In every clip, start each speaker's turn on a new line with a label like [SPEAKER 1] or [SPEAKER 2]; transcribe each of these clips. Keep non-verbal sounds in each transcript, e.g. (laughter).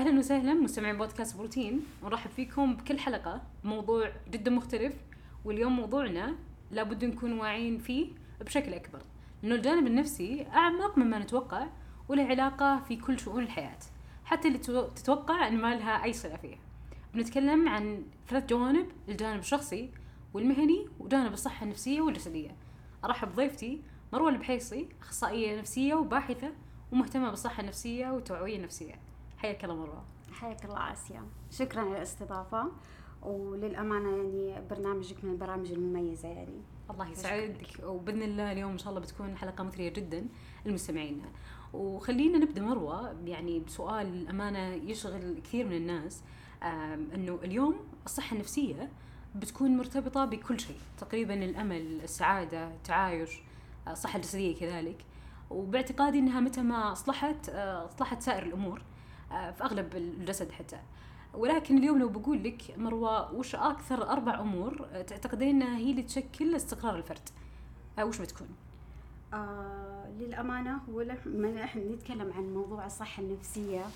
[SPEAKER 1] أهلا وسهلا مستمعين بودكاست بروتين. ونرحب فيكم بكل حلقة. بموضوع جدا مختلف واليوم موضوعنا لابد نكون واعيين فيه بشكل أكبر. لأنه الجانب النفسي أعمق مما نتوقع وله علاقة في كل شؤون الحياة. حتى اللي تتوقع إن ما لها أي صلة فيه بنتكلم عن ثلاث جوانب الجانب الشخصي والمهني وجانب الصحة النفسية والجسدية. أرحب بضيفتي مروة البحيصي أخصائية نفسية وباحثة ومهتمة بالصحة النفسية والتوعويه النفسية. حياك الله مروه
[SPEAKER 2] حياك الله آسيا شكرا على الاستضافة وللأمانة يعني برنامجك من البرامج المميزة يعني.
[SPEAKER 1] الله يسعدك وبإذن الله اليوم إن شاء الله بتكون حلقة مثرية جدا للمستمعين. وخلينا نبدأ مروة يعني بسؤال امانه يشغل كثير من الناس إنه اليوم الصحة النفسية بتكون مرتبطة بكل شيء تقريبا الأمل السعادة التعايش الصحة الجسدية كذلك. وباعتقادي إنها متى ما أصلحت أصلحت سائر الأمور. آه، في أغلب الجسد حتى. ولكن اليوم لو بقول لك مروة وش أكثر أربع أمور تعتقدين إنها هي اللي تشكل استقرار الفرد؟ آه، وش بتكون؟
[SPEAKER 2] آه للأمانة هو لما نتكلم عن موضوع الصحة النفسية. آه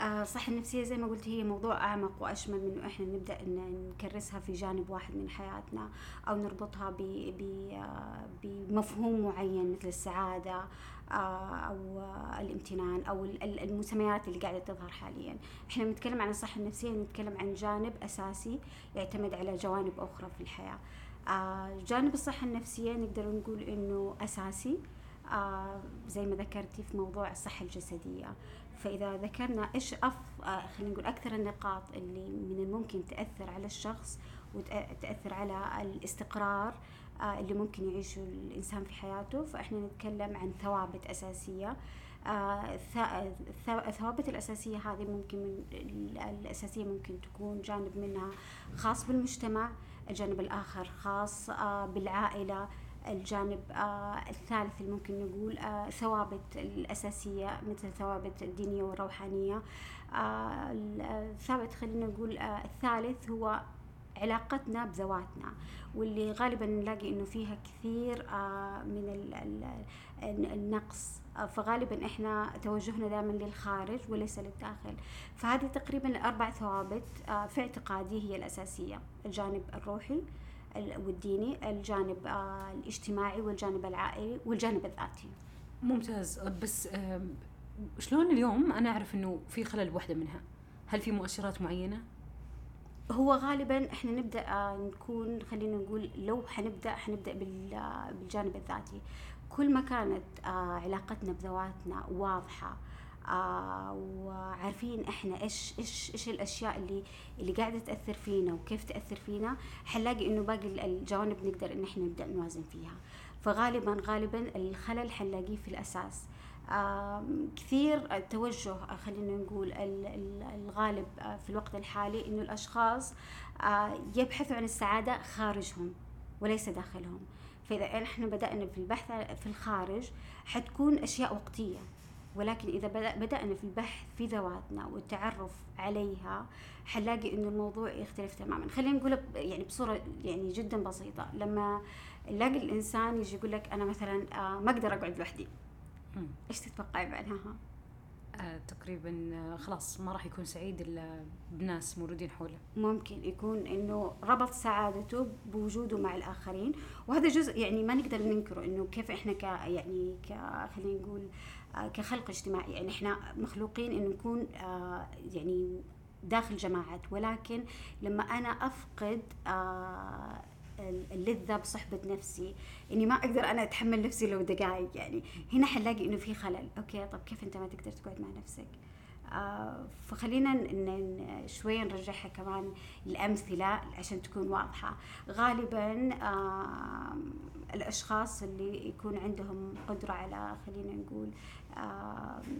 [SPEAKER 2] الصحة النفسية زي ما قلت هي موضوع أعمق وأشمل من إنه إحنا نبدأ إن نكرسها في جانب واحد من حياتنا أو نربطها آه، بمفهوم معين مثل السعادة آه، أو الامتنان أو المسميات اللي قاعدة تظهر حاليا. إحنا بنتكلم عن الصحة النفسية نتكلم عن جانب أساسي يعتمد على جوانب أخرى في الحياة. آه، جانب الصحة النفسية نقدر نقول إنه أساسي آه، زي ما ذكرتي في موضوع الصحة الجسدية. فإذا ذكرنا إيش أف... خلينا نقول أكثر النقاط اللي من الممكن تأثر على الشخص وتاثر على الاستقرار آه، اللي ممكن يعيشه الإنسان في حياته فإحنا نتكلم عن ثوابت أساسية. آه، الثوابت الأساسية هذه ممكن من الأساسية ممكن تكون جانب منها خاص بالمجتمع الجانب الآخر خاص آه، بالعائلة الجانب الثالث اللي ممكن نقول ثوابت الأساسية مثل الثوابت الدينية والروحانية الثابت خلينا نقول الثالث هو علاقتنا بذواتنا واللي غالبا نلاقي إنه فيها كثير آه، من النقص. آه، فغالبا إحنا توجهنا دائما للخارج وليس للداخل. فهذه تقريبا الاربع ثوابت آه، في اعتقادي هي الأساسية. الجانب الروحي والديني الجانب الاجتماعي والجانب العائلي والجانب الذاتي.
[SPEAKER 1] ممتاز. بس شلون اليوم أنا أعرف إنه في خلل بوحدة منها؟ هل في مؤشرات معينة؟
[SPEAKER 2] هو غالبا إحنا نبدأ آه، نكون خلينا نقول لو حنبدأ حنبدأ آه، بالجانب الذاتي. كل ما كانت آه، علاقتنا بذواتنا واضحة آه وعارفين إحنا إيش إيش إيش الأشياء اللي اللي قاعدة تأثر فينا وكيف تأثر فينا حنلاقي إنه باقي الجوانب نقدر إن إحنا نبدأ نوازن فيها. فغالبا غالبا الخلل حنلاقيه في الأساس. كثير توجه خلينا نقول الغالب آه، في الوقت الحالي إنه الأشخاص آه، يبحثوا عن السعادة خارجهم وليس داخلهم. فإذا إحنا بدأنا في البحث في الخارج حتكون أشياء وقتية. ولكن إذا بدأنا في البحث في ذواتنا والتعرف عليها حنلاقي إنه الموضوع يختلف تماما. خلينا نقول يعني بصورة يعني جدا بسيطة. لما نلاقي الإنسان يجي يقول لك أنا مثلا آه، ما أقدر أقعد لوحدي. إيش تتوقعي بعدها؟
[SPEAKER 1] آه تقريبا آه خلاص ما راح يكون سعيد إلا بناس موجودين حوله.
[SPEAKER 2] ممكن يكون إنه ربط سعادته بوجوده مع الآخرين. وهذا جزء يعني ما نقدر ننكره إنه كيف إحنا ك يعني ك خلينا نقول آه كخلق اجتماعي. يعني إحنا مخلوقين انه نكون آه يعني داخل جماعات. ولكن لما أنا أفقد آه اللذة بصحبة نفسي إني ما أقدر أنا أتحمل نفسي لو دقائق يعني هنا حنلاقي إنه في خلل. أوكي طب كيف أنت ما تقدر تقعد مع نفسك؟ آه فخلينا شوية نرجعها كمان الأمثلة عشان تكون واضحة. غالبا آه الأشخاص اللي يكون عندهم قدرة على خلينا نقول آه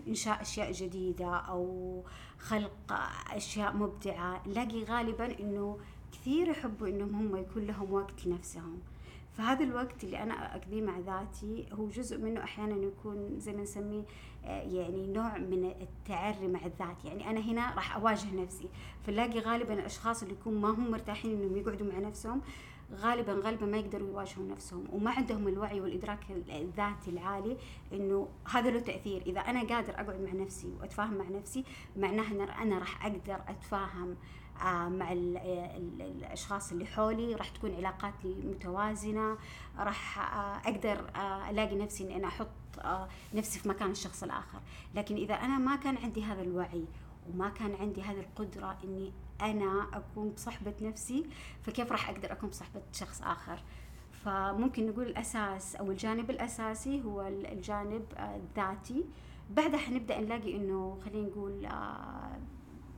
[SPEAKER 2] إنشاء أشياء جديدة أو خلق أشياء مبدعة نلاقي غالبا إنه كثير يحبوا إنهم هم يكون لهم وقت لنفسهم. فهذا الوقت اللي أنا أقضيه مع ذاتي هو جزء منه أحيانا يكون زي ما نسميه آه، يعني نوع من التعري مع الذات. يعني أنا هنا راح أواجه نفسي فنلاقي غالبا الأشخاص اللي يكون ما هم مرتاحين إنهم يقعدوا مع نفسهم غالبا غالبا ما يقدروا يواجهوا نفسهم وما عندهم الوعي والإدراك الذاتي العالي إنه هذا له تأثير. إذا أنا قادر أقعد مع نفسي وأتفاهم مع نفسي معناها إن أنا راح أقدر أتفاهم آه، مع ال ال الأشخاص اللي حولي راح تكون علاقاتي متوازنة راح آه، أقدر آه، ألاقي نفسي إني أنا أحط نفسي في مكان الشخص الآخر. لكن إذا أنا ما كان عندي هذا الوعي وما كان عندي هذه القدرة إني أنا أكون بصحبة نفسي فكيف راح أقدر أكون بصحبة شخص آخر؟ فممكن نقول الأساس أو الجانب الأساسي هو الجانب الذاتي. بعدها حنبدأ نلاقي إنه خلينا نقول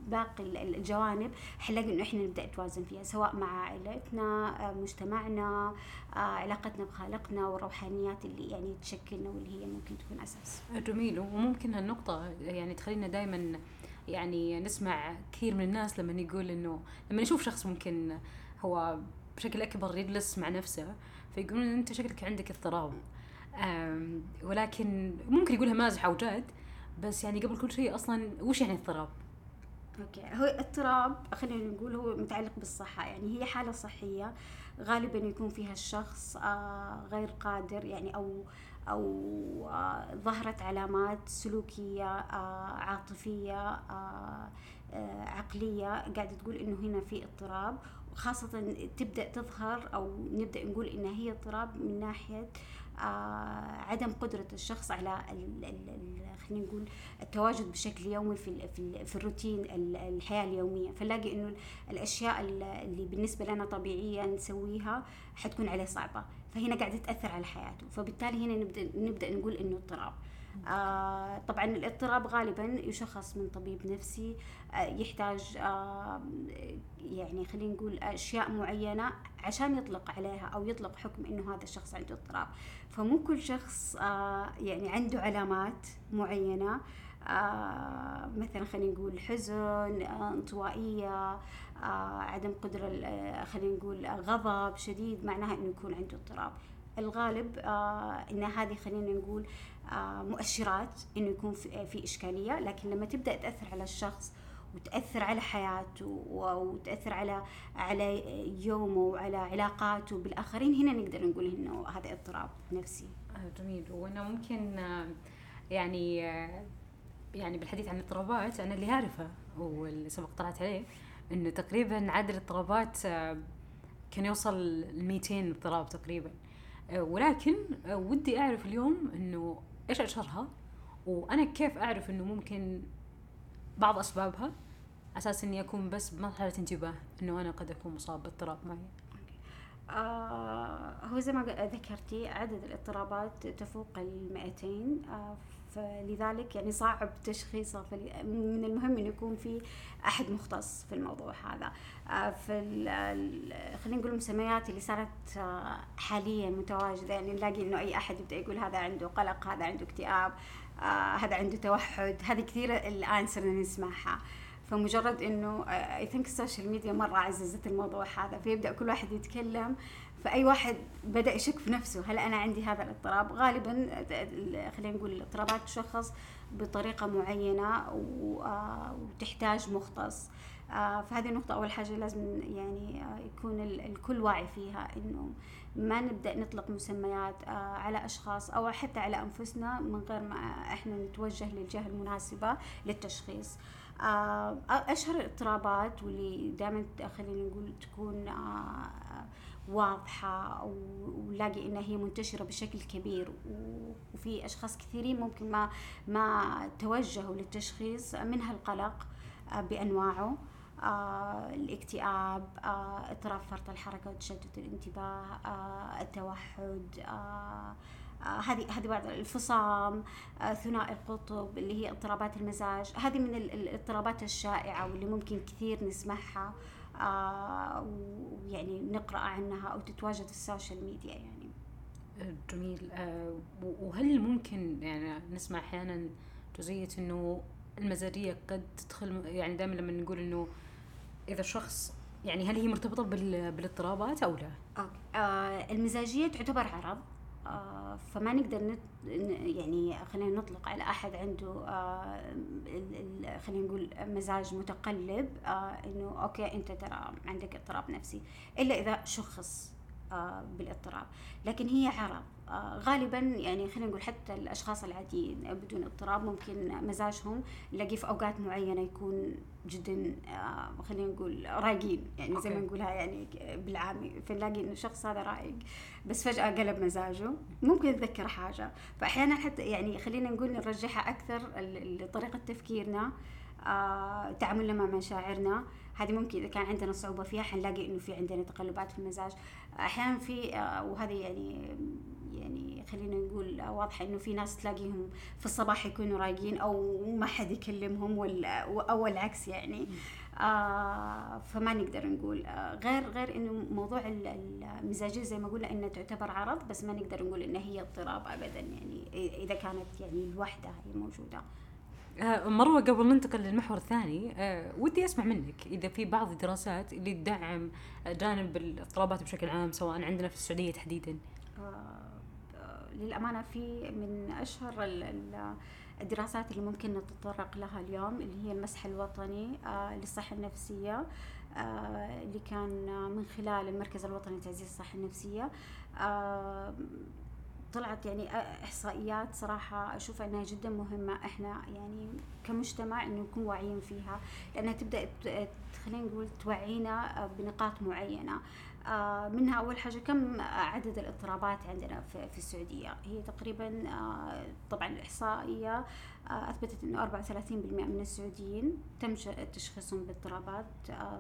[SPEAKER 2] باقي الجوانب حنلاقي إنه إحنا نبدأ نتوازن فيها سواء مع عائلتنا آه، مجتمعنا آه، علاقتنا بخالقنا والروحانيات اللي يعني تشكلنا واللي هي ممكن تكون أساس.
[SPEAKER 1] جميل. وممكن هالنقطة يعني تخلينا دائما يعني نسمع كثير من الناس لما يقول إنه لما نشوف شخص ممكن هو بشكل أكبر يجلس مع نفسه فيقولون أنت شكلك عندك اضطراب ولكن ممكن يقولها مازح أو جاد بس يعني قبل كل شيء أصلا وش يعني اضطراب؟
[SPEAKER 2] أوكي هو اضطراب خلينا نقول هو متعلق بالصحة يعني هي حالة صحية غالبا يكون فيها الشخص آه غير قادر يعني أو أو آه ظهرت علامات سلوكية آه عاطفية آه عقلية قاعدة تقول إنه هنا في اضطراب. وخاصة تبدأ تظهر أو نبدأ نقول إنها هي اضطراب من آه، عدم قدرة الشخص على خلينا نقول التواجد بشكل يومي في في, الروتين الحياة اليومية. فنلاقي إنه الأشياء اللي بالنسبة لنا طبيعية نسويها حتكون عليه صعبة. فهنا قاعدة تأثر على حياته. فبالتالي هنا نبدأ نبدأ نقول إنه اضطراب. آه طبعا الاضطراب غالبا يشخص من طبيب نفسي آه يحتاج آه يعني خلينا نقول أشياء معينة عشان يطلق عليها أو يطلق حكم إنه هذا الشخص عنده اضطراب. فمو كل شخص آه يعني عنده علامات معينة آه مثلا خلينا نقول حزن آه انطوائية آه عدم قدره آه، خلينا نقول غضب شديد معناها إنه يكون عنده اضطراب. الغالب آه إن هذه خلينا نقول آه مؤشرات إنه يكون في, إشكالية. لكن لما تبدأ تأثر على الشخص وتأثر على حياته وتأثر على على يومه وعلى علاقاته بالآخرين هنا نقدر نقول إنه هذا اضطراب نفسي.
[SPEAKER 1] آه جميل. وأنا ممكن آه يعني آه يعني بالحديث عن الاضطرابات أنا اللي أعرفه واللي سبق طلعت عليه. إنه تقريبا عدد الاضطرابات آه، كان يوصل ل 200 اضطراب تقريبا. آه، ولكن آه، ودي أعرف اليوم إنه إيش أشهرها وأنا كيف أعرف إنه ممكن بعض أسبابها أساس إني أكون بس بمرحلة انتباه إنه أنا قد أكون مصاب باضطراب معين.
[SPEAKER 2] آه هو زي ما ذكرتي عدد الاضطرابات تفوق ال 200 آه فلذلك يعني صعب تشخيصه. من المهم إنه يكون في أحد مختص في الموضوع هذا. آه في خلينا نقول المسميات اللي صارت آه حاليا متواجدة. يعني نلاقي إنه أي أحد يبدأ يقول هذا عنده قلق هذا عنده اكتئاب آه هذا عنده توحد. هذه كثير الآن صرنا نسمعها. فمجرد إنه I think ال social media مرة عززت الموضوع هذا. فيبدأ كل واحد يتكلم فأي واحد بدأ يشك في نفسه هل أنا عندي هذا الاضطراب غالبا خلينا نقول الاضطرابات تشخص بطريقة معينة آه، وتحتاج مختص آه، فهذه النقطة أول حاجة لازم يعني آه، يكون الكل واعي فيها إنه ما نبدأ نطلق مسميات على أشخاص أو حتى على أنفسنا من غير ما إحنا نتوجه للجهة المناسبة للتشخيص. أشهر الاضطرابات واللي دائما خلينا نقول تكون واضحة ونلاقي إنها هي منتشرة بشكل كبير وفي أشخاص كثيرين ممكن ما ما توجهوا للتشخيص منها القلق آه، بأنواعه آه الاكتئاب آه اضطراب فرط الحركة وتشتت الانتباه آه التوحد آه هذه هذه بعض الفصام آه ثنائي القطب اللي هي اضطرابات المزاج هذه من الاضطرابات الشائعة واللي ممكن كثير نسمعها. آه ويعني نقرأ عنها أو تتواجد في ال social media يعني
[SPEAKER 1] جميل آه وهل ممكن يعني نسمع أحيانا جزئية إنه المزاجية قد تدخل يعني دائما لما نقول إنه إذا الشخص يعني هل هي مرتبطة بالاضطرابات أو لا؟
[SPEAKER 2] okay. آه المزاجية تعتبر عرض آه، فما نقدر نت يعني خلينا نطلق على أحد عنده آه، خلينا نقول مزاج متقلب آه، إنه أوكي أنت ترى عندك اضطراب نفسي إلا إذا شخص بالاضطراب. لكن هي عرض آه، غالبا يعني خلينا نقول حتى الأشخاص العاديين بدون اضطراب ممكن مزاجهم نلاقيه في أوقات معينة يكون جدا آه، خلينا نقول رايقين يعني زي ما نقولها يعني بالعامي فنلاقي إنه الشخص هذا رايق. بس فجأة قلب مزاجه. ممكن يتذكر حاجة. فاحيانا حتى يعني خلينا نقول نرجحها أكثر لطريقه تفكيرنا. آه، تعاملنا مع مشاعرنا. هذه ممكن إذا كان عندنا صعوبة فيها حنلاقي إنه في عندنا تقلبات في المزاج. أحيانا في وهذه يعني يعني خلينا نقول واضحة إنه في ناس تلاقيهم في الصباح يكونوا رايقين أو ما حد يكلمهم أو العكس يعني. آه فما نقدر نقول آه غير غير إنه موضوع المزاجية زي ما قلنا إنها تعتبر عرض بس ما نقدر نقول إنها هي اضطراب ابدا يعني إذا كانت يعني الوحدة هي موجودة.
[SPEAKER 1] آه، مروة قبل ننتقل للمحور الثاني أه ودي أسمع منك إذا في بعض الدراسات اللي تدعم جانب الاضطرابات بشكل عام سواء عندنا في السعودية تحديدا.
[SPEAKER 2] آه للأمانة في من أشهر الدراسات اللي ممكن نتطرق لها اليوم اللي هي المسح الوطني آه، للصحة النفسية آه، اللي كان من خلال المركز الوطني لتعزيز الصحة النفسية آه، طلعت يعني إحصائيات صراحة أشوف إنها جدا مهمة. إحنا يعني كمجتمع إنه نكون واعيين فيها. لأنها تبدأ خلينا نقول توعينا بنقاط معينة. آه، منها أول حاجة كم عدد الاضطرابات عندنا في السعودية؟ هي تقريبا آه، طبعا الإحصائية آه، أثبتت أنه 34% من السعوديين تم تشخيصهم باضطرابات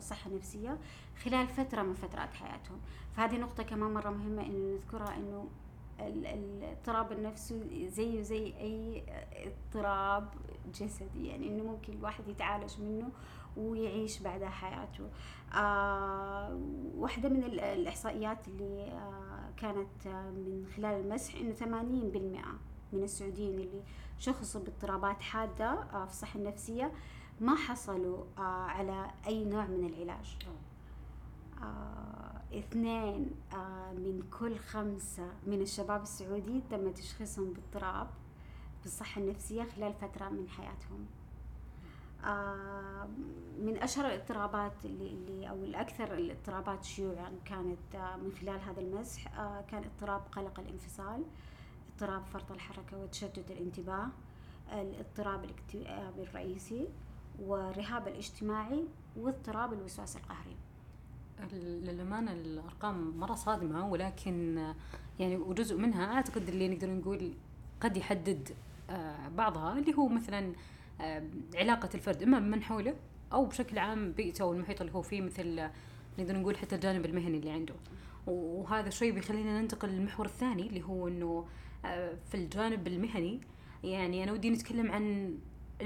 [SPEAKER 2] صحة نفسية خلال فترة من فترات حياتهم. فهذه نقطة كمان مرة مهمة أنه نذكرها أنه الاضطراب النفسي زيه زي أي اضطراب جسدي يعني أنه ممكن الواحد يتعالج منه ويعيش بعدها حياته. آه واحدة من الإحصائيات اللي آه كانت آه من خلال المسح إنه ثمانين بالمئة من السعوديين اللي شخصوا باضطرابات حادة آه في الصحة النفسية ما حصلوا آه على أي نوع من العلاج. آه اثنين آه من كل خمسة من الشباب السعودي تم تشخيصهم باضطراب بالصحة النفسية خلال فترة من حياتهم. آه، من أشهر الاضطرابات اللي, اللي أو الأكثر الاضطرابات شيوعا كانت آه، من خلال هذا المسح كان اضطراب قلق الانفصال اضطراب فرط الحركة وتشتت الانتباه الاضطراب الاكتئابي الرئيسي والرهاب الاجتماعي واضطراب الوسواس القهري.
[SPEAKER 1] للأمانة الأرقام مرة صادمة ولكن يعني وجزء منها أعتقد اللي نقدر نقول قد يحدد بعضها اللي هو مثلا علاقة الفرد إما بمن حوله أو بشكل عام بيئته أو المحيط اللي هو فيه مثل نقدر نقول حتى الجانب المهني اللي عنده. وهذا الشيء بيخلينا ننتقل للمحور الثاني اللي هو إنه آه، في الجانب المهني يعني أنا ودي نتكلم عن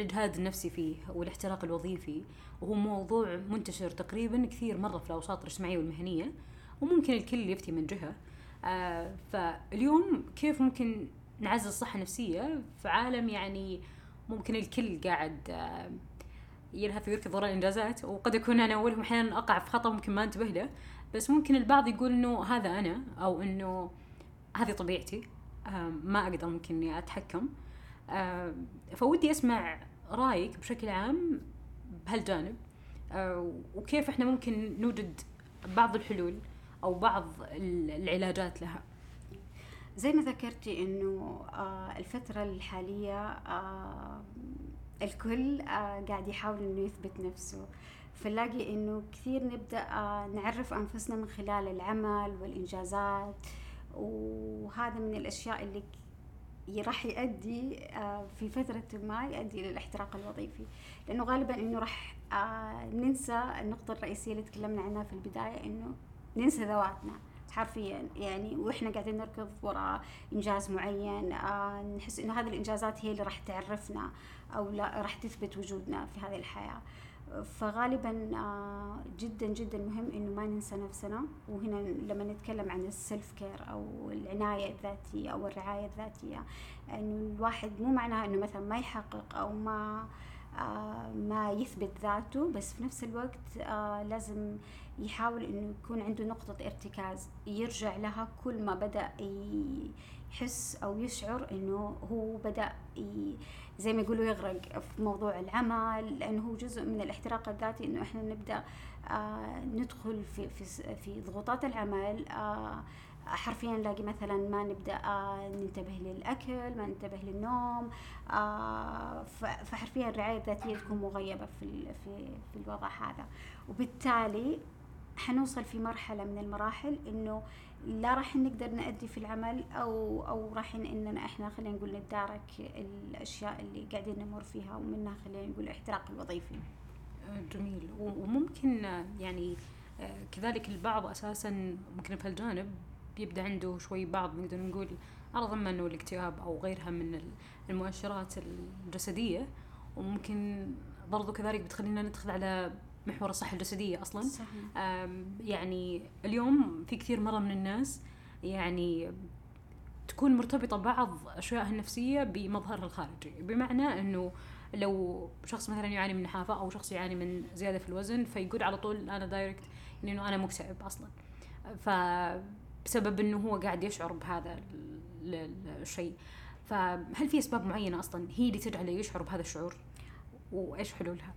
[SPEAKER 1] الإجهاد النفسي فيه والاحتراق الوظيفي وهو موضوع منتشر تقريبا كثير مرة في الأوساط الاجتماعية والمهنية وممكن الكل يفتي من جهة. آه فاليوم كيف ممكن نعزز الصحة النفسية؟ في عالم يعني ممكن الكل قاعد آه، يلهث ويركض وراء الإنجازات وقد أكون أنا اولهم أحيانا أقع في خطأ ممكن ما أنتبه له. بس ممكن البعض يقول إنه هذا أنا أو إنه هذه طبيعتي. آه، ما أقدر ممكن إني أتحكم. آه، فودي أسمع رأيك بشكل عام بهالجانب وكيف إحنا ممكن نوجد بعض الحلول أو بعض العلاجات لها؟
[SPEAKER 2] زي ما ذكرتي إنه آه الفترة الحالية آه الكل آه قاعد يحاول إنه يثبت نفسه. فنلاقي إنه كثير نبدأ آه نعرف أنفسنا من خلال العمل والإنجازات وهذا من الأشياء اللي راح يؤدي آه في فترة ما يؤدي للاحتراق الوظيفي. لأنه غالبا إنه راح آه ننسى النقطة الرئيسية اللي تكلمنا عنها في البداية إنه ننسى ذواتنا حرفيا. يعني وإحنا قاعدين نركض وراء إنجاز معين آه نحس إنه هذه الإنجازات هي اللي راح تعرفنا أو لا راح تثبت وجودنا في هذه الحياة. فغالبا آه جدا جدا مهم إنه ما ننسى نفسنا. وهنا لما نتكلم عن السيلف كير أو العناية الذاتية أو الرعاية الذاتية إنه الواحد مو معناها إنه مثلا ما يحقق أو ما آه، ما يثبت ذاته بس في نفس الوقت آه، لازم يحاول إنه يكون عنده نقطة ارتكاز يرجع لها كل ما بدأ يحس أو يشعر إنه هو بدأ زي ما يقولوا يغرق في موضوع العمل لأنه هو جزء من الاحتراق الذاتي إنه إحنا نبدأ آه، ندخل في في في ضغوطات العمل حرفيا نلاقي مثلا ما نبدأ آه، ننتبه للأكل ما ننتبه للنوم آه، فحرفيا الرعاية الذاتية تكون مغيبة في في في الوضع هذا. وبالتالي حنوصل في مرحلة من المراحل إنه لا راح نقدر نأدي في العمل أو أو راح إننا إحنا خلينا نقول نتدارك الأشياء اللي قاعدين نمر فيها ومنها خلينا نقول الاحتراق الوظيفي.
[SPEAKER 1] جميل وممكن يعني آه، كذلك البعض أساسا ممكن في هالجانب بيبدا عنده شوي بعض نقدر نقول ضمن انه الاكتئاب أو غيرها من المؤشرات الجسدية وممكن برضو كذلك بتخلينا ندخل على محور الصحة الجسدية أصلا. صحيح. يعني اليوم في كثير مرة من الناس يعني تكون مرتبطة بعض أشيائها النفسية بمظهرها الخارجي. بمعنى إنه لو شخص مثلا يعاني من نحافة أو شخص يعاني من زيادة في الوزن فيقول على طول أنا دايركت إنه أنا مكتئب أصلا. ف بسبب إنه هو قاعد يشعر بهذا الشيء. فهل في أسباب معينة أصلا هي اللي تجعله يشعر بهذا الشعور؟ وإيش حلولها؟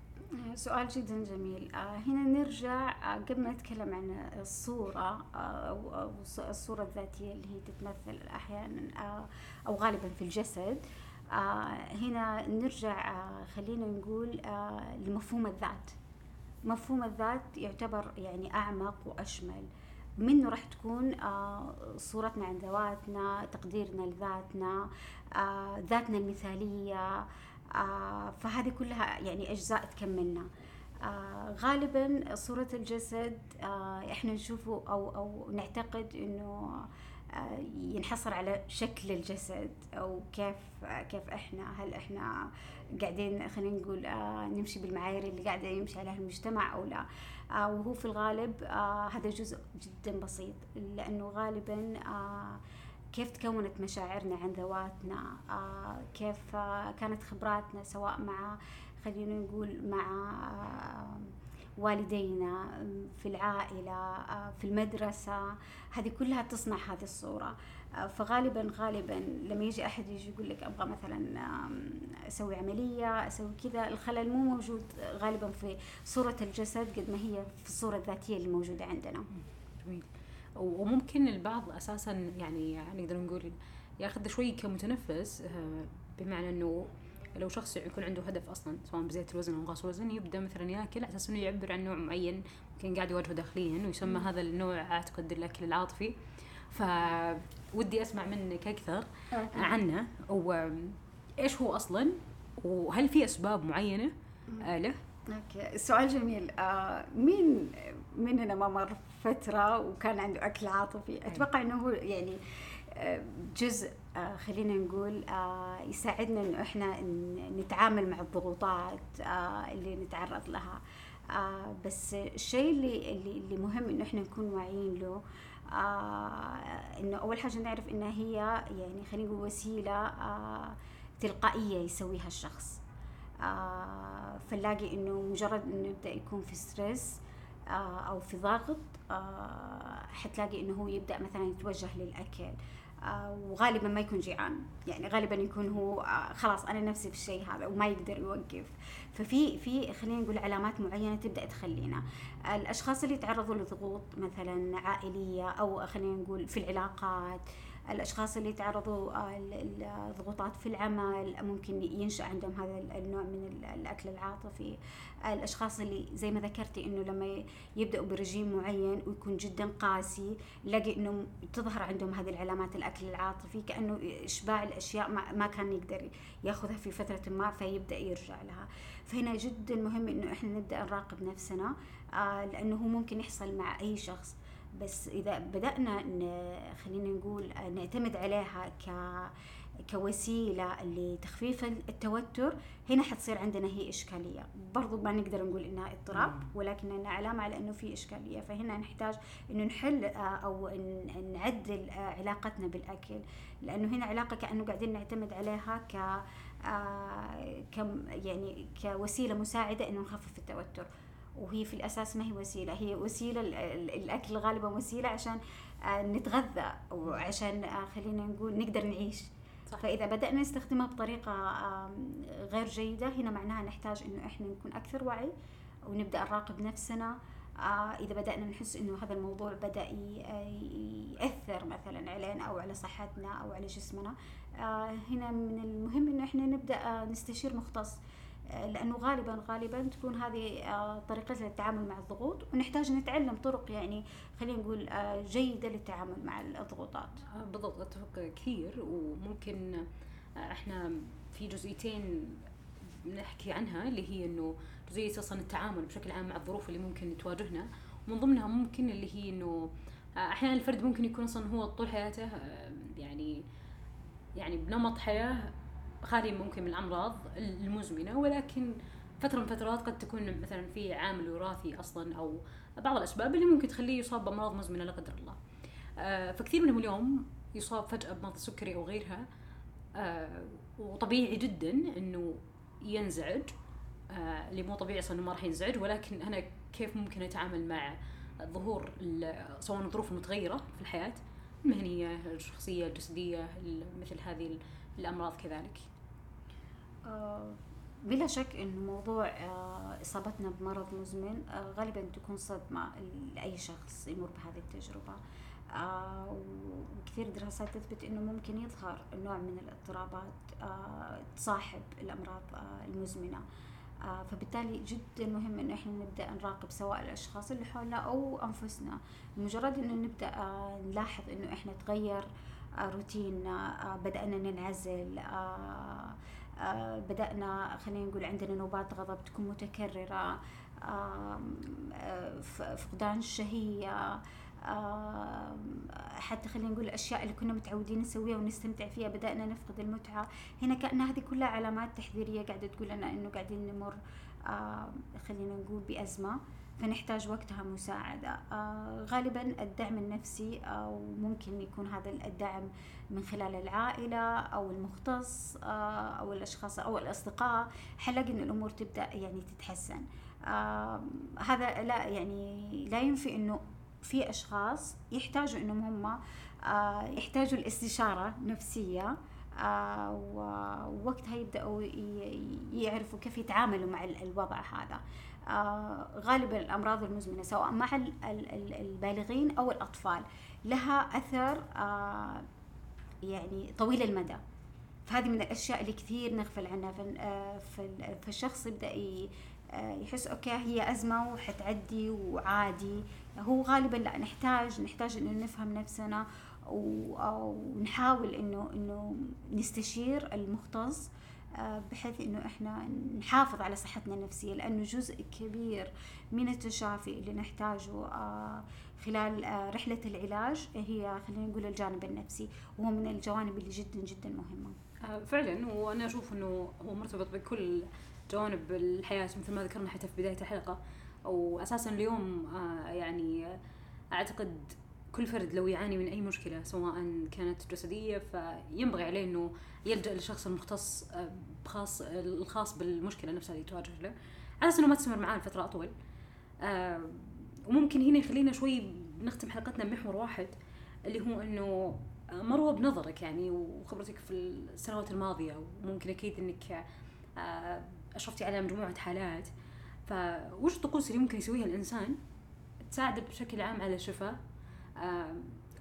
[SPEAKER 2] سؤال جدا جميل. آه هنا نرجع آه قبل ما نتكلم عن الصورة آه أو الصورة الذاتية اللي هي تتمثل أحيانا أو غالبا في الجسد. هنا نرجع خلينا نقول لمفهوم الذات. مفهوم الذات يعتبر يعني أعمق وأشمل. منه راح تكون صورتنا عن ذواتنا تقديرنا لذاتنا ذاتنا المثالية فهذه كلها يعني أجزاء تكملنا. غالبا صورة الجسد إحنا نشوفه أو أو نعتقد إنه ينحصر على شكل الجسد أو كيف كيف إحنا هل إحنا قاعدين خلينا نقول نمشي بالمعايير اللي قاعدة يمشي عليها المجتمع أو لا. آه، وهو في الغالب آه، هذا جزء جدا بسيط لأنه غالبا آه، كيف تكونت مشاعرنا عن ذواتنا كيف كانت خبراتنا سواء مع خلينا نقول مع والدينا في العائلة في المدرسة هذه كلها تصنع هذه الصورة فغالبا غالبا لما يجي أحد يجي يقول لك أبغى مثلا أسوي عملية أسوي كذا الخلل مو موجود غالبا في صورة الجسد قد ما هي في الصورة الذاتية اللي موجودة عندنا.
[SPEAKER 1] جميل. وممكن البعض أساسا يعني نقدر نقول ياخذ شوي كمتنفس آه، بمعنى إنه لو شخص يكون عنده هدف أصلا سواء بزيادة الوزن أو نقص الوزن يبدأ مثلا ياكل على أساس إنه يعبر عن نوع معين ممكن قاعد يواجهه داخليا ويسمى هذا النوع اعتقد الأكل العاطفي. فودي أسمع منك أكثر عنه وايش هو أصلا وهل في أسباب معينة آه، له؟
[SPEAKER 2] أوكي. السؤال جميل. آه مين مننا ما مر فترة وكان عنده أكل عاطفي؟ أتوقع إنه هو يعني آه، جزء آه خلينا نقول آه يساعدنا إنه إحنا نتعامل مع الضغوطات آه اللي نتعرض لها. بس الشيء اللي اللي مهم إنه إحنا نكون واعيين له إنه أول حاجة نعرف إنها هي يعني خلينا نقول وسيلة تلقائية يسويها الشخص. آه فنلاقي إنه مجرد إنه يبدأ يكون في ستريس آه أو في ضغط آه حتلاقي إنه هو يبدأ مثلا يتوجه للأكل آه وغالبا ما يكون جيعان. يعني غالبا يكون هو آه خلاص أنا نفسي في الشيء هذا وما يقدر يوقف. ففي في خلينا نقول علامات معينة تبدأ تخلينا. الأشخاص اللي يتعرضوا لضغوط مثلا عائلية أو خلينا نقول في العلاقات الأشخاص اللي تعرضوا لضغوطات في العمل ممكن ينشأ عندهم هذا النوع من الأكل العاطفي. الأشخاص اللي زي ما ذكرتي إنه لما يبدأوا برجيم معين ويكون جدا قاسي نلاقي انه تظهر عندهم هذه العلامات الأكل العاطفي كأنه إشباع الأشياء ما كان يقدر يأخذها في فترة ما فيبدأ يرجع لها. فهنا جدا مهم إنه إحنا نبدأ نراقب نفسنا آه لأنه هو ممكن يحصل مع أي شخص. بس إذا بدأنا خلينا نقول نعتمد عليها ك كوسيلة لتخفيف التوتر هنا حتصير عندنا هي إشكالية. برضو ما نقدر نقول إنها اضطراب ولكن إنها علامة على إنه في إشكالية. فهنا نحتاج إنه نحل أو نعدل علاقتنا بالأكل. لأنه هنا علاقة كأنه قاعدين نعتمد عليها ك آه كم يعني كوسيلة مساعدة إنه نخفف التوتر. وهي في الأساس ما هي وسيلة هي وسيلة الأكل غالبا وسيلة عشان آه نتغذى وعشان آه خلينا نقول نقدر نعيش. صح. فإذا بدأنا نستخدمها بطريقة غير جيدة هنا معناها نحتاج إنه إحنا نكون أكثر وعي ونبدأ نراقب نفسنا. آه إذا بدأنا نحس إنه هذا الموضوع بدأ يأثر مثلا علينا أو على صحتنا أو على جسمنا. هنا من المهم إنه إحنا نبدأ نستشير مختص. لأنه غالبا غالبا تكون هذه آه، طريقتنا للتعامل مع الضغوط ونحتاج نتعلم طرق يعني خلينا نقول جيدة للتعامل مع الضغوطات.
[SPEAKER 1] بالضبط أتفق كثير وممكن إحنا في جزئيتين نحكي عنها اللي هي إنه جزئية أصلا التعامل بشكل عام مع الظروف اللي ممكن تواجهنا ومن ضمنها ممكن اللي هي إنه أحيانا الفرد ممكن يكون أصلا هو طول حياته يعني يعني بنمط حياة خالي ممكن من الأمراض المزمنة ولكن فترة من فترات قد تكون مثلا في عامل وراثي أصلا أو بعض الأسباب اللي ممكن تخليه يصاب بأمراض مزمنة لا قدر الله. فكثير منهم اليوم يصاب فجأة بمرض السكري أو غيرها. وطبيعي جدا إنه ينزعج. آه اللي مو طبيعي أصلا إنه ما راح ينزعج ولكن أنا كيف ممكن أتعامل مع ظهور سواء الظروف المتغيرة في الحياة المهنية الشخصية الجسدية مثل هذه الأمراض كذلك.
[SPEAKER 2] آه بلا شك انه موضوع آه إصابتنا بمرض مزمن آه غالبا تكون صدمة لأي شخص يمر بهذه التجربة. آه وكثير دراسات تثبت إنه ممكن يظهر نوع من الاضطرابات تصاحب الأمراض المزمنة. فبالتالي جدا مهم إنه إحنا نبدأ نراقب سواء الأشخاص اللي حولنا أو أنفسنا. مجرد إنه نبدأ نلاحظ إنه إحنا تغير روتيننا بدأنا ننعزل بدأنا خلينا نقول عندنا نوبات غضب تكون متكررة فقدان الشهية حتى خلينا نقول الأشياء اللي كنا متعودين نسويها ونستمتع فيها بدأنا نفقد المتعة. هنا كأن هذه كلها علامات تحذيرية قاعدة تقول لنا إنه قاعدين نمر خلينا نقول بأزمة فنحتاج وقتها مساعدة. آه غالبا الدعم النفسي أو ممكن يكون هذا الدعم من خلال العائلة أو المختص آه أو الأشخاص أو الأصدقاء. حنلاقي إن الأمور تبدأ يعني تتحسن. هذا لا يعني لا ينفي إنه في أشخاص يحتاجوا إنهم هم آه، يحتاجوا الاستشارة نفسية آه، ووقتها يبدأوا يعرفوا كيف يتعاملوا مع الوضع هذا. غالبا الأمراض المزمنة سواء مع البالغين أو الأطفال لها أثر يعني طويل المدى. فهذه من الأشياء اللي كثير نغفل عنها. فالشخص يبدأ يحس أوكي هي أزمة وحتعدي وعادي. هو غالبا لا نحتاج نحتاج إنه نفهم نفسنا ونحاول إنه إنه نستشير المختص آه، بحيث إنه إحنا نحافظ على صحتنا النفسية. لأنه جزء كبير من التشافي اللي نحتاجه آه، خلال آه، رحلة العلاج هي خلينا نقول الجانب النفسي وهو من الجوانب اللي جدا جدا مهمة.
[SPEAKER 1] فعلا وأنا أشوف إنه هو مرتبط بكل جوانب الحياة مثل ما ذكرنا حتى في بداية الحلقة. واساسا اليوم آه، يعني أعتقد كل فرد لو يعاني من أي مشكلة سواء كانت جسدية فينبغي عليه إنه يلجأ للشخص المختص آه، بخاص الخاص بالمشكلة نفسها اللي تواجه له. على أساس إنه ما تستمر معاه لفترة أطول. آه، وممكن هنا يخلينا شوي نختم حلقتنا بمحور واحد اللي هو إنه مروة بنظرك يعني وخبرتك في السنوات الماضية وممكن أكيد إنك أشرفتي على مجموعة حالات. فوش الطقوس اللي ممكن يسويها الإنسان تساعده بشكل عام على الشفاء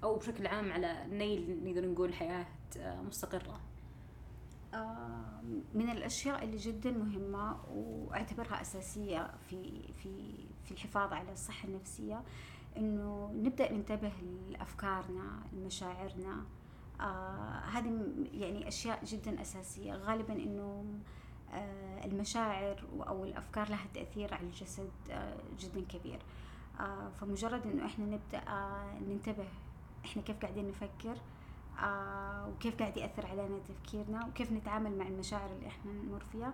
[SPEAKER 1] أو بشكل عام على نيل نقدر نقول حياة آه، مستقرة؟
[SPEAKER 2] من الأشياء اللي جدا مهمة وأعتبرها أساسية في في في الحفاظ على الصحة النفسية إنه نبدأ ننتبه لأفكارنا لمشاعرنا. آه هذه يعني أشياء جدا أساسية. غالبا إنه آه، المشاعر أو الأفكار لها تأثير على الجسد آه، جدا كبير. آه، فمجرد إنه إحنا نبدأ ننتبه إحنا كيف قاعدين نفكر وكيف قاعد يأثر علينا تفكيرنا وكيف نتعامل مع المشاعر اللي إحنا نمر فيها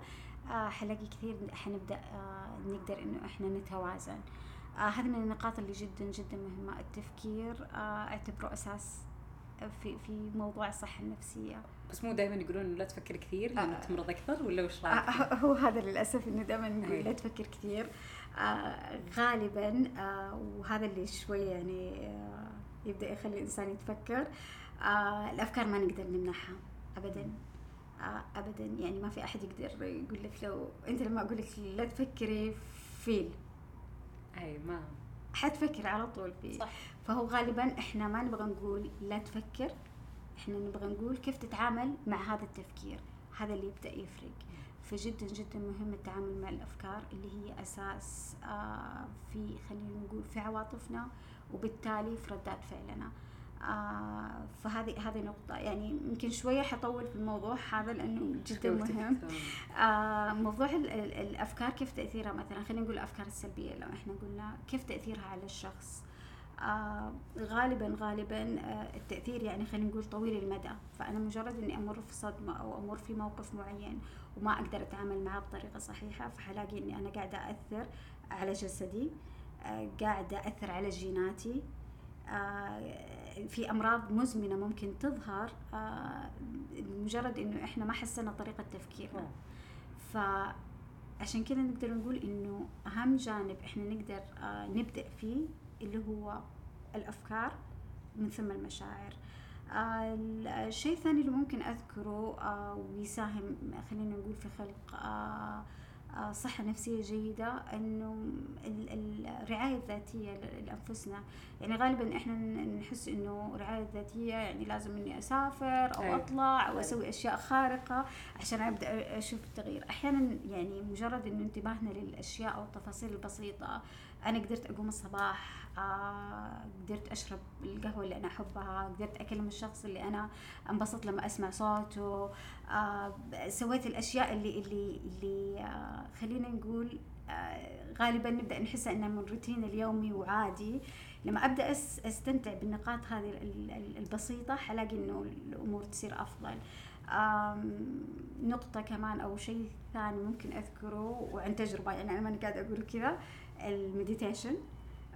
[SPEAKER 2] حلاقي كثير حنبدأ نقدر إنه إحنا نتوازن هذه من النقاط اللي جدا جدا مهمة التفكير اعتبره أساس في في موضوع الصحة النفسية
[SPEAKER 1] بس مو دائما يقولون لا تفكر كثير لأنه
[SPEAKER 2] آه.
[SPEAKER 1] تمرض أكثر ولا وش
[SPEAKER 2] آه،
[SPEAKER 1] رأيك؟
[SPEAKER 2] هو هذا للأسف إنه دائما نقول
[SPEAKER 1] أي.
[SPEAKER 2] لا تفكر كثير آه، غالبا آه، وهذا اللي شوية يعني آه، يبدأ يخلي الإنسان يتفكر آه، الأفكار ما نقدر نمنعها ابدا آه، ابدا. يعني ما في أحد يقدر يقول لك لو أنت لما أقول لك لا تفكري فيل.
[SPEAKER 1] أي ما.
[SPEAKER 2] حتفكر على طول فيه
[SPEAKER 1] صح.
[SPEAKER 2] فهو غالبا إحنا ما نبغى نقول لا تفكر. إحنا نبغى نقول كيف تتعامل مع هذا التفكير. هذا اللي يبدأ يفرق. فجدا جدا مهم التعامل مع الأفكار اللي هي أساس آه في خلينا نقول في عواطفنا وبالتالي في ردات فعلنا. آه فهذه هذه نقطة. يعني يمكن شوية حطول في الموضوع هذا لأنه جدا مهم. آه موضوع ال- ال- الأفكار كيف تأثيرها مثلا خلينا نقول الأفكار السلبية. لو إحنا قلنا كيف تأثيرها على الشخص؟ آه غالبا غالبا آه التأثير يعني خلينا نقول طويل المدى. فأنا مجرد إني أمر في صدمة أو أمر في موقف معين وما أقدر أتعامل معه بطريقة صحيحة فحلاقي إني أنا قاعدة اثر على جسدي آه قاعدة اثر على جيناتي في أمراض مزمنة ممكن تظهر آه، مجرد إنه إحنا ما حسنا طريقة تفكيرنا
[SPEAKER 1] أوه.
[SPEAKER 2] فعشان كذا نقدر نقول إنه أهم جانب إحنا نقدر آه، نبدأ فيه اللي هو الأفكار من ثم المشاعر آه، الشيء الثاني اللي ممكن أذكره آه، ويساهم خلينا نقول في خلق آه، آه، صحة نفسية جيدة إنه ال- ال- الرعاية الذاتية لأنفسنا يعني غالبا إحنا نحس إنه الرعاية الذاتية يعني لازم إني أسافر أو
[SPEAKER 1] أيوة.
[SPEAKER 2] أطلع أو
[SPEAKER 1] أيوة.
[SPEAKER 2] أسوي أشياء خارقة عشان أبدأ أشوف التغيير أحيانا يعني مجرد إنه انتباهنا للأشياء أو التفاصيل البسيطة أنا قدرت أقوم الصباح آه، قدرت أشرب القهوة اللي أنا أحبها قدرت أكلم الشخص اللي أنا انبسط لما أسمع صوته. آه، سويت الأشياء اللي اللي اللي آه، خلينا نقول غالبا نبدأ نحسها إنها من روتين اليومي وعادي. لما أبدأ أس أستمتع بالنقاط هذه ال- ال- البسيطة حلاقي إنه الأمور تصير أفضل. آم، نقطة كمان أو شيء ثاني ممكن أذكره وعن تجربة يعني أنا ماني قاعدة أقول كذا ال meditation.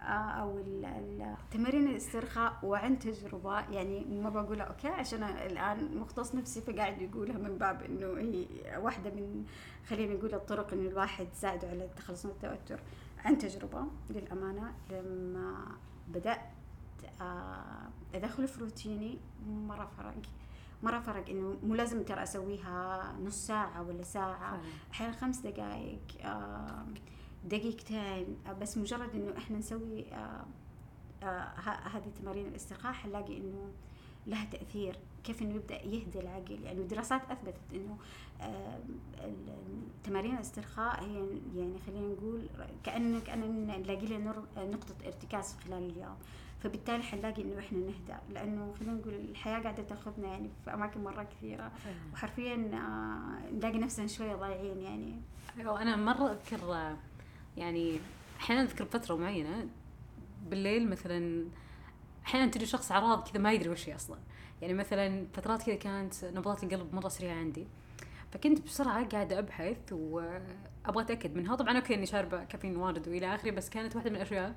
[SPEAKER 2] آه، ال- تمارين الاسترخاء وعن تجربة. يعني ما بقولها okay عشان الآن مختص نفسي فقاعد يقولها من باب إنه هي واحدة من خلينا نقول الطرق إنه الواحد تساعده على التخلص من التوتر. عن تجربة للأمانة لما بدأت آه، أدخل في روتيني مرة فرق. مرة فرق إنه مو لازم ترى أسويها نص ساعة ولا ساعة.
[SPEAKER 1] فعلاً.
[SPEAKER 2] أحيانا خمس دقائق آه، دقيقتين آه، بس مجرد إنه إحنا نسوي آه، آه، هذه تمارين الاسترخاء حنلاقي إنه لها تأثير. كيف إنه يبدأ يهدى العقل؟ يعني دراسات أثبتت إنه تمارين الاسترخاء هي يعني خلينا نقول كان كأن نلاقي لها نقطة ارتكاز خلال اليوم. فبالتالي حنلاقي إنه إحنا نهدى. لأنه خلينا نقول الحياة قاعدة تأخذنا يعني في أماكن مرة كثيرة.
[SPEAKER 1] فعلاً.
[SPEAKER 2] وحرفيا نلاقي نفسنا شوية ضايعين يعني.
[SPEAKER 1] أيوه أنا مرة أذكر يعني أحيانا أذكر فترة معينة بالليل مثلا أحيانا تجي شخص اعراض كذا ما يدري وش هي أصلا. يعني مثلا فترات كذا كانت نبضات القلب مرة سريعة عندي. فكنت بسرعة قاعدة أبحث وأبغى أتأكد منها. طبعا أوكي إني شاربة كافيين وارد وإلى آخره بس كانت واحدة من الأشياء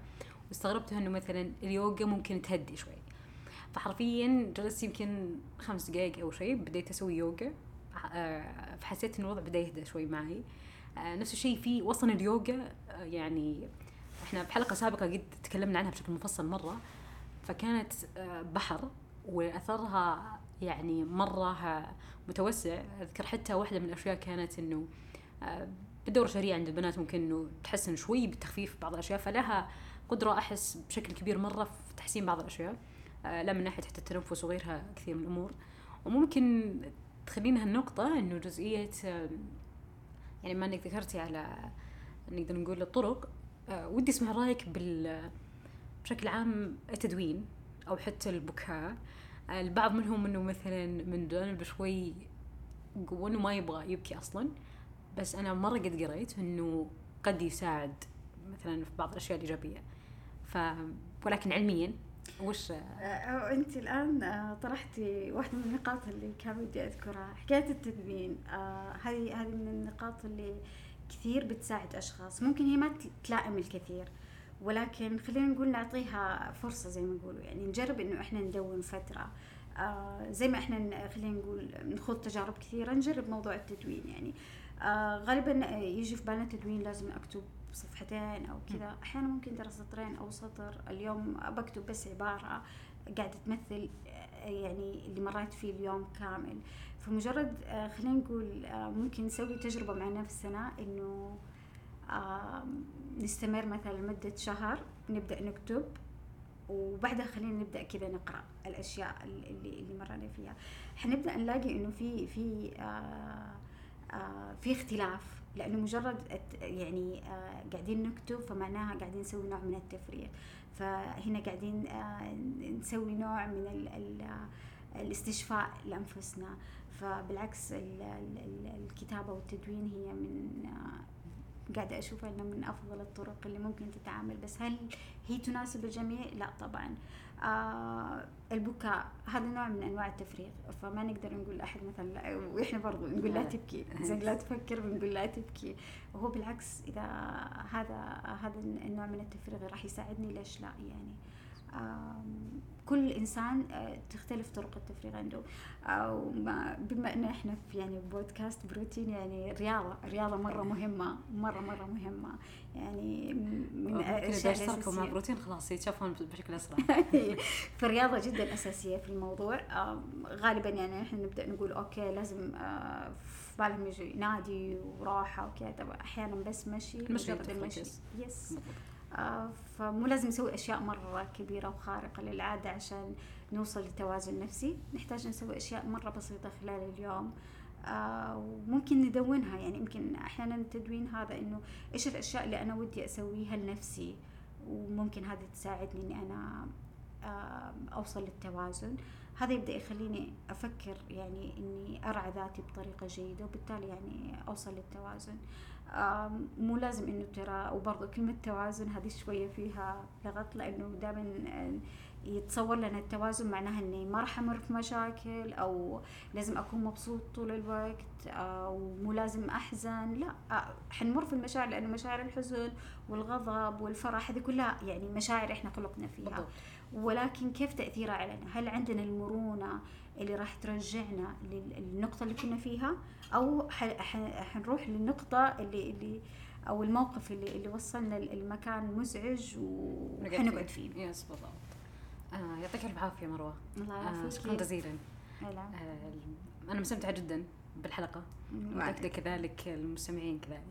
[SPEAKER 1] واستغربتها إنه مثلا اليوغا ممكن تهدي شوي. فحرفيا جلست يمكن خمس دقائق أو شيء بديت أسوي يوغا. آه، فحسيت إن الوضع بدأ يهدى شوي معي. نفس الشيء في وصلا اليوغا آه، يعني إحنا بحلقة سابقة قد تكلمنا عنها بشكل مفصل مرة. فكانت آه، بحر وأثرها يعني مرة آه، متوسع. أذكر حتى واحدة من الأشياء كانت إنه آه، بالدوره الشهرية عند البنات ممكن إنه تحسن شوي بالتخفيف بعض الأشياء فلها قدرة أحس بشكل كبير مرة في تحسين بعض الأشياء. آه، لا من ناحية حتى التنفس وغيرها كثير من الأمور. وممكن تخلينا هالنقطة إنه جزئية يعني ما انك ذكرتي على نقدر نقول الطرق آه، ودي أسمع رأيك بال بشكل عام التدوين أو حتى البكاء. آه، البعض منهم إنه مثلا من جانب شوي قوة انه ما يبغى يبكي أصلا. بس أنا مرة قد قريت إنه قد يساعد مثلا في بعض الأشياء الإيجابية. ف ولكن علميا وش؟
[SPEAKER 2] آه، أنت الآن آه، طرحتي واحدة من النقاط اللي كان ودي أذكرها. حكاية التدوين آه، هذه هذه من النقاط اللي كثير بتساعد أشخاص. ممكن هي ما تل- تلائم الكثير ولكن خلينا نقول نعطيها فرصة زي ما يقولوا. يعني نجرب إنه إحنا ندون فترة. آه زي ما إحنا خلينا نقول نخوض تجارب كثيرة نجرب موضوع التدوين يعني. آه غالبا يجي في بالنا التدوين لازم أكتب صفحتين أو كذا. أحيانا ممكن ترى سطرين أو سطر. اليوم بكتب بس عبارة قاعدة تمثل آه، يعني اللي مريت فيه اليوم كامل. فمجرد آه، خلينا نقول آه، ممكن نسوي تجربة مع نفسنا إنه آه، نستمر مثلا لمدة شهر نبدأ نكتب وبعدها خلينا نبدأ كذا نقرأ الأشياء اللي اللي مرينا فيها. حنبدا نلاقي إنه في في آه آه في اختلاف لأنه مجرد يعني آه قاعدين نكتب فمعناها قاعدين نسوي نوع من التفريغ. فهنا قاعدين آه نسوي نوع من ال ال الاستشفاء لأنفسنا. فبالعكس ال- ال- ال- الكتابة والتدوين هي من آه قاعدة أشوفها إنه من أفضل الطرق اللي ممكن تتعامل. بس هل هي تناسب الجميع؟ لا طبعا. آه البكاء هذا نوع من أنواع التفريغ. فما نقدر نقول لأحد مثلا لا وإحنا برضو نقول لا
[SPEAKER 1] لا.
[SPEAKER 2] تبكي. زين لا (laughs) تفكر بنقول لا تبكي. وهو بالعكس إذا هذا هذا النوع من التفريغ راح يساعدني ليش لا؟ يعني آم، كل إنسان آه، تختلف طرق التفريغ عنده. ما- بما إن إحنا في يعني بودكاست بروتين يعني رياضة رياضة مرة مهمة مرة مرة مهمة. يعني من
[SPEAKER 1] اشتركوا مع بروتين خلاص يتشافون بشكل أسرع. (laughs)
[SPEAKER 2] فالرياضة جدا أساسية في الموضوع. غالبا يعني إحنا نبدأ نقول okay لازم آه، في بالهم يجي نادي وراحة وكذا. أحيانا بس مشي
[SPEAKER 1] جس.
[SPEAKER 2] يس فمو لازم نسوي أشياء مرة كبيرة وخارقة للعادة عشان نوصل لتوازن نفسي نحتاج نسوي أشياء مرة بسيطة خلال اليوم آه وممكن ندونها. يعني يمكن أحيانا التدوين هذا إنه إيش الأشياء اللي أنا ودي أسويها لنفسي؟ وممكن هذه تساعدني إني أنا آه أوصل للتوازن. هذا يبدأ يخليني أفكر يعني إني أرعى ذاتي بطريقة جيدة وبالتالي يعني أوصل للتوازن. مو لازم إنه ترى وبرضه كلمة توازن هذه شوية فيها لغط لأنه دائما يتصور لنا التوازن معناها إني ما راح أمر في مشاكل أو لازم أكون مبسوط طول الوقت أو مو لازم أحزن. لا آه، حنمر في المشاعر لأنه مشاعر الحزن والغضب والفرح هذه كلها يعني مشاعر إحنا خلقنا فيها.
[SPEAKER 1] بالضبط.
[SPEAKER 2] ولكن كيف تأثيرها علينا؟ هل عندنا المرونة اللي راح ترجعنا لل- للنقطة اللي كنا فيها؟ ح- حنروح للنقطة اللي اللي أو الموقف اللي اللي وصلنا المكان مزعج وحنقعد فيه.
[SPEAKER 1] يس بالضبط. آه يعطيك الف عافية مروة.
[SPEAKER 2] الله
[SPEAKER 1] آه
[SPEAKER 2] يعافيك.
[SPEAKER 1] شكرا جزيلا.
[SPEAKER 2] هلا
[SPEAKER 1] آه أنا مستمتعة جدا
[SPEAKER 2] بالحلقة.
[SPEAKER 1] متاكده كذلك المستمعين كذلك.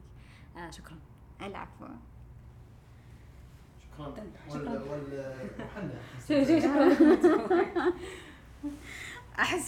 [SPEAKER 1] آه شكرا.
[SPEAKER 2] العفو.
[SPEAKER 3] شكرا
[SPEAKER 1] شكراً.
[SPEAKER 3] وال وال وحنا
[SPEAKER 1] شكرا.
[SPEAKER 2] أحس